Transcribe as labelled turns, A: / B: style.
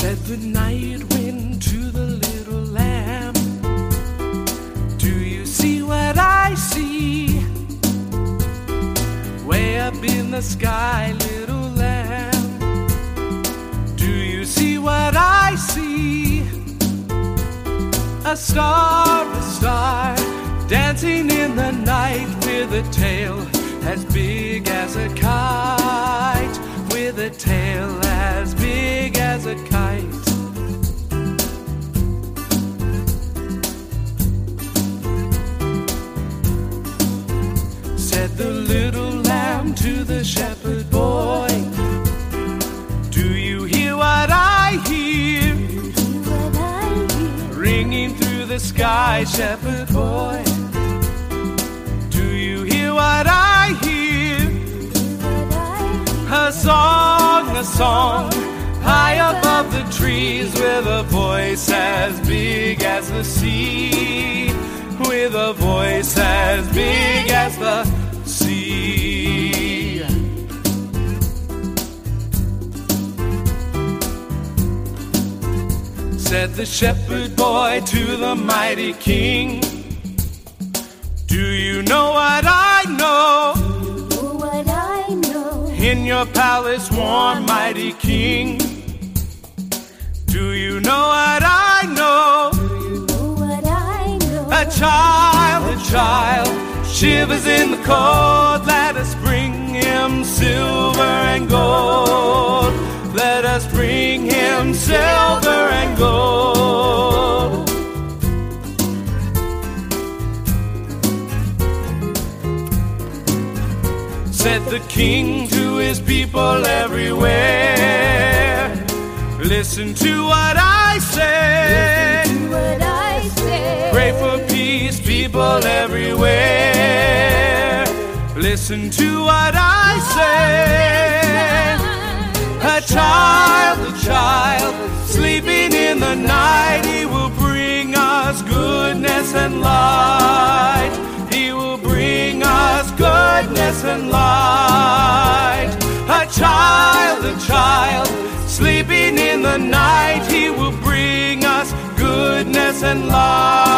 A: the night wind to the little lamb. Do you see what I see? Way up in the sky, little lamb. Do you see what I see? A star, a star, dancing in the night with a tail as big as a kite, Said the little lamb to the shepherd boy, Do you hear what I hear? Ringing through the sky, shepherd boy. Do you hear what I hear? A song, a song, high above the trees, with a voice as big as the sea, with a voice as big as the sea. Said the shepherd boy to the mighty king, Do you know what I know?
B: Know What I know,
A: In your palace, warm, mighty king. Child, a child, shivers in the cold. Let us bring him silver and gold. Let us bring him silver and gold. Said the king to his people everywhere. Listen to what I say. People everywhere. Listen to what I say. A child, a child, sleeping in the night, he will bring us goodness and light. He will bring us goodness and light. A child, a child, sleeping in the night, he will bring us goodness and light.